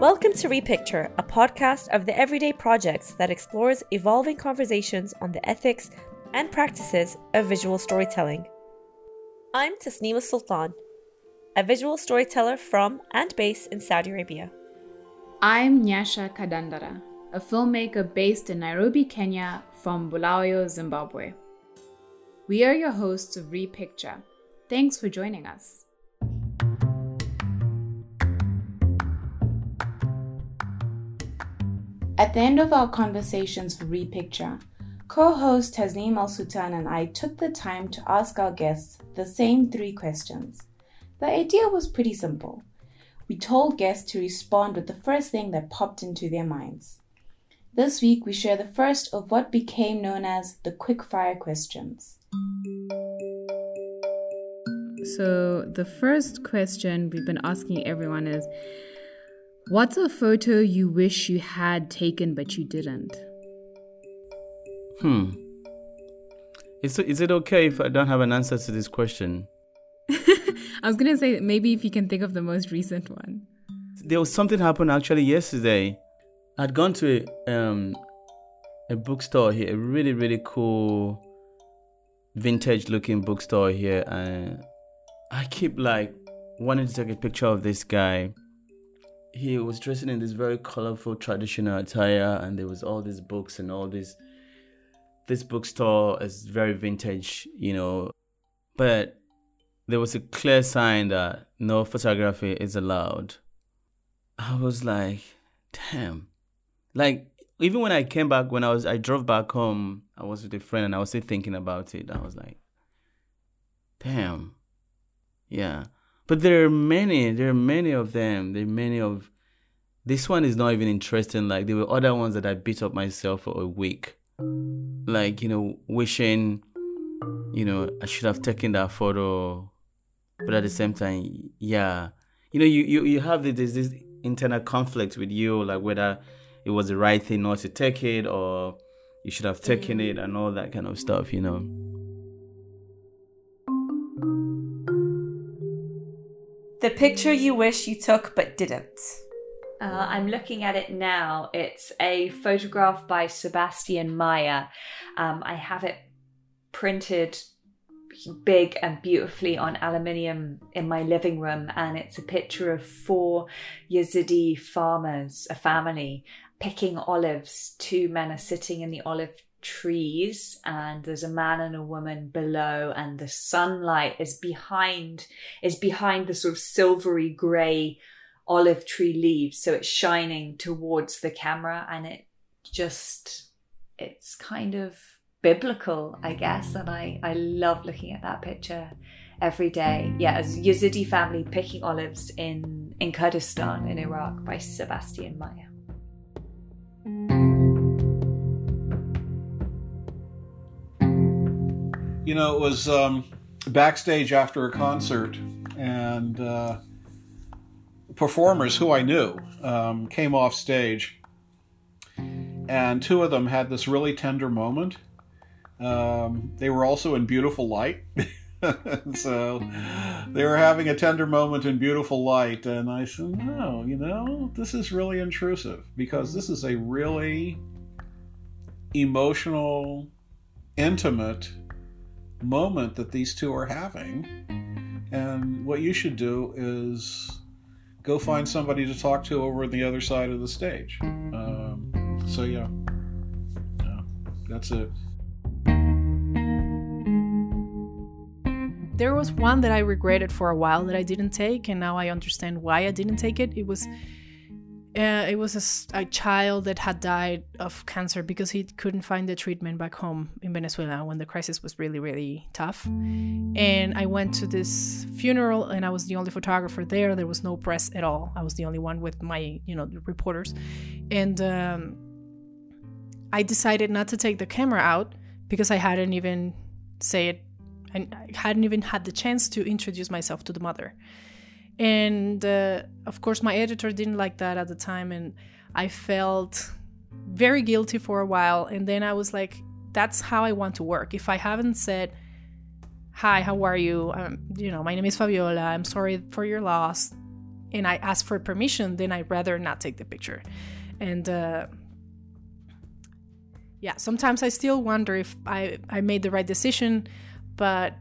Welcome to Repicture, a podcast of the everyday projects that explores evolving conversations on the ethics and practices of visual storytelling. I'm Tasneem Al Sultan, a visual storyteller from and based in Saudi Arabia. I'm Nyasha Kadandara, a filmmaker based in Nairobi, Kenya, from Bulawayo, Zimbabwe. We are your hosts of Repicture. Thanks for joining us. At the end of our conversations for Repicture, co host Tasneem Al Sultan and I took the time to ask our guests the same three questions. The idea was pretty simple. We told guests to respond with the first thing that popped into their minds. This week, we share the first of what became known as the quickfire questions. So, the first question we've been asking everyone is What's a photo you wish you had taken but you didn't? Hmm. Is, is it okay if I don't have an answer to this question? I was gonna say maybe if you can think of the most recent one. There was something happened actually yesterday. I'd gone to a, um, a bookstore here, a really really cool vintage looking bookstore here, and I keep like wanting to take a picture of this guy he was dressing in this very colorful traditional attire and there was all these books and all this this bookstore is very vintage you know. But there was a clear sign that no photography is allowed. I was like damn. Like even when i came back when i was i drove back home i was with a friend and i was still thinking about it. I was like damn. Yeah but there are many, there are many of them. There are many of this one is not even interesting. Like there were other ones that I beat up myself for a week. Like, you know, wishing, you know, I should have taken that photo. But at the same time, yeah. You know, you, you, you have this, this internal conflict with you, like whether it was the right thing not to take it or you should have taken it and all that kind of stuff, you know. The picture you wish you took but didn't. Uh, I'm looking at it now. It's a photograph by Sebastian Meyer. Um, I have it printed big and beautifully on aluminium in my living room, and it's a picture of four Yazidi farmers, a family, picking olives. Two men are sitting in the olive trees and there's a man and a woman below and the sunlight is behind is behind the sort of silvery gray olive tree leaves. So it's shining towards the camera and it just it's kind of biblical i guess and i i love looking at that picture every day. Yeah as yazidi family picking olives in in kurdistan in iraq by sebastian meyer You know, it was um, backstage after a concert, and uh, performers who I knew um, came off stage, and two of them had this really tender moment. Um, they were also in beautiful light. so they were having a tender moment in beautiful light, and I said, No, you know, this is really intrusive because this is a really emotional, intimate moment that these two are having. And what you should do is go find somebody to talk to over on the other side of the stage. Um, so, yeah. yeah, that's it. There was one that I regretted for a while that I didn't take, and now I understand why I didn't take it. It was uh, it was a, a, child that had died of cancer because he couldn't find the treatment back home in Venezuela when the crisis was really, really tough. And I went to this funeral, and I was the only photographer there. There was no press at all. I was the only one with my, you know, reporters. And um, I decided not to take the camera out because I hadn't even say it, I hadn't even had the chance to introduce myself to the mother and uh, of course my editor didn't like that at the time and i felt very guilty for a while. And then i was like that's how i want to work. If i haven't said hi how are you? Um, you know my name is fabiola. I'm sorry for your loss and I ask for permission, then I'd rather not take the picture. And uh, yeah, sometimes I still wonder if I, I made the right decision, but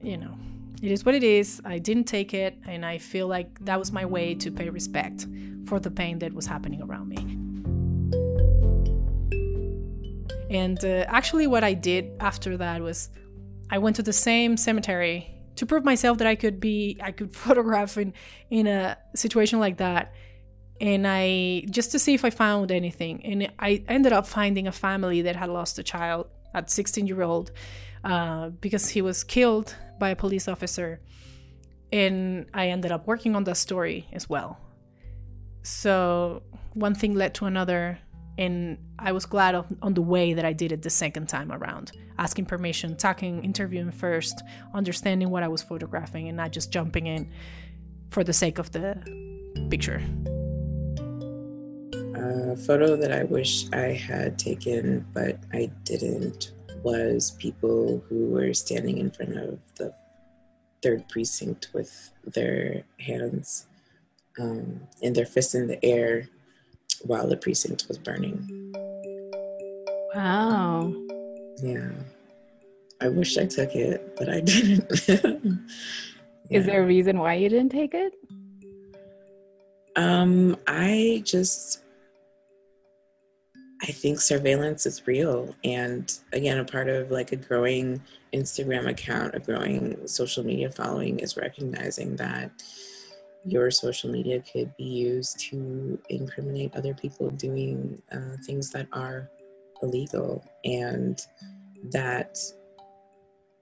you know, it is what it is. I didn't take it, and I feel like that was my way to pay respect for the pain that was happening around me. And uh, actually, what I did after that was I went to the same cemetery to prove myself that I could be, I could photograph in, in a situation like that. And I, just to see if I found anything. And I ended up finding a family that had lost a child at 16 year old uh, because he was killed by a police officer. And I ended up working on that story as well. So one thing led to another and I was glad of, on the way that I did it the second time around, asking permission, talking, interviewing first, understanding what I was photographing, and not just jumping in for the sake of the picture. A photo that I wish I had taken, but I didn't, was people who were standing in front of the third precinct with their hands um, and their fists in the air while the precinct was burning. Wow. Yeah. I wish I took it, but I didn't. yeah. Is there a reason why you didn't take it? Um, I just I think surveillance is real. And again, a part of like a growing Instagram account, a growing social media following is recognizing that your social media could be used to incriminate other people doing uh, things that are illegal and that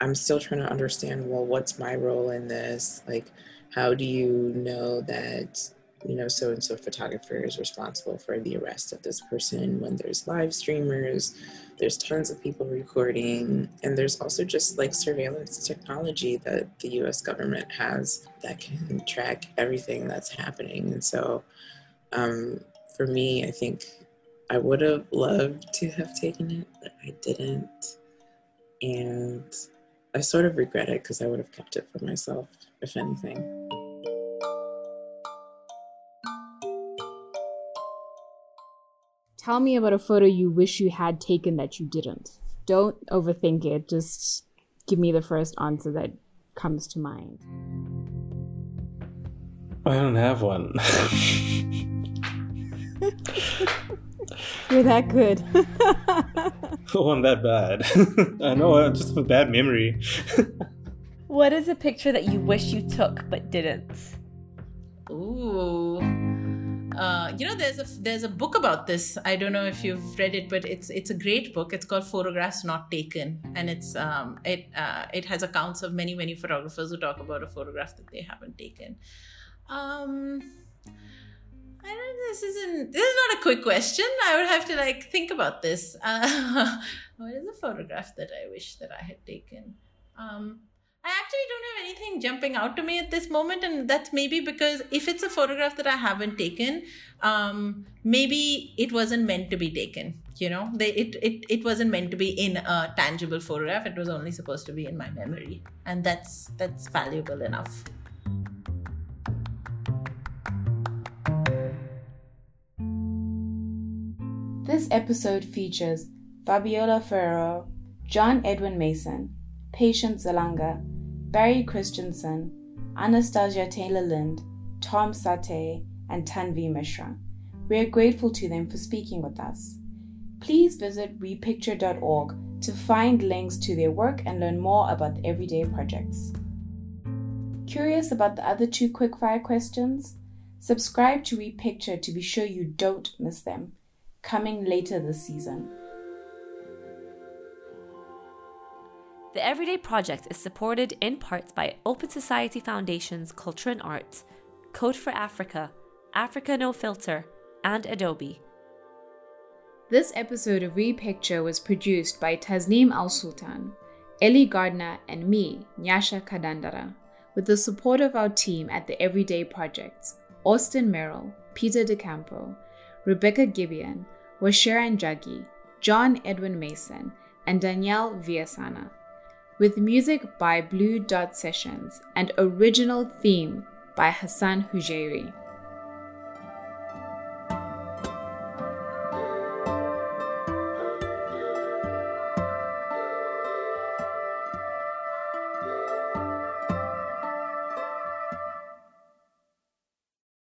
i'm still trying to understand well what's my role in this like how do you know that you know so and so photographer is responsible for the arrest of this person when there's live streamers there's tons of people recording and there's also just like surveillance technology that the US government has that can track everything that's happening and so um, for me I think I would have loved to have taken it but I didn't and I sort of regret it because I would have kept it for myself if anything. Tell me about a photo you wish you had taken that you didn't. Don't overthink it. Just give me the first answer that comes to mind. I don't have one. You're that good. oh, I'm that bad. I know, I just have a bad memory. what is a picture that you wish you took but didn't? Ooh uh, you know there's a there's a book about this. I don't know if you've read it but it's it's a great book. It's called photographs not taken. And it's um, it uh, it has accounts of many many photographers who talk about a photograph that they haven't taken. Um I don't this isn't this is not a quick question. I would have to like think about this. Uh, what is a photograph that i wish that i had taken? Um I actually don't have anything jumping out to me at this moment, and that's maybe because if it's a photograph that I haven't taken, um, maybe it wasn't meant to be taken. You know, they, it, it it wasn't meant to be in a tangible photograph. It was only supposed to be in my memory, and that's that's valuable enough. This episode features Fabiola Ferrero, John Edwin Mason, Patience Zalanga, Barry Christensen, Anastasia Taylor Lind, Tom Saater, and Tanvi Mishra. We are grateful to them for speaking with us. Please visit repicture.org to find links to their work and learn more about the everyday projects. Curious about the other two quickfire questions? Subscribe to Repicture to be sure you don't miss them. Coming later this season. The Everyday Project is supported in part by Open Society Foundation's Culture and Arts, Code for Africa, Africa No Filter, and Adobe. This episode of Repicture was produced by Tasneem Al Sultan, Ellie Gardner, and me, Nyasha Kadandara, with the support of our team at the Everyday Projects Austin Merrill, Peter DiCampo, Rebecca Gibeon, Washiran Jaggi, John Edwin Mason, and Danielle Viasana with music by Blue Dot Sessions and original theme by Hassan Hujairi.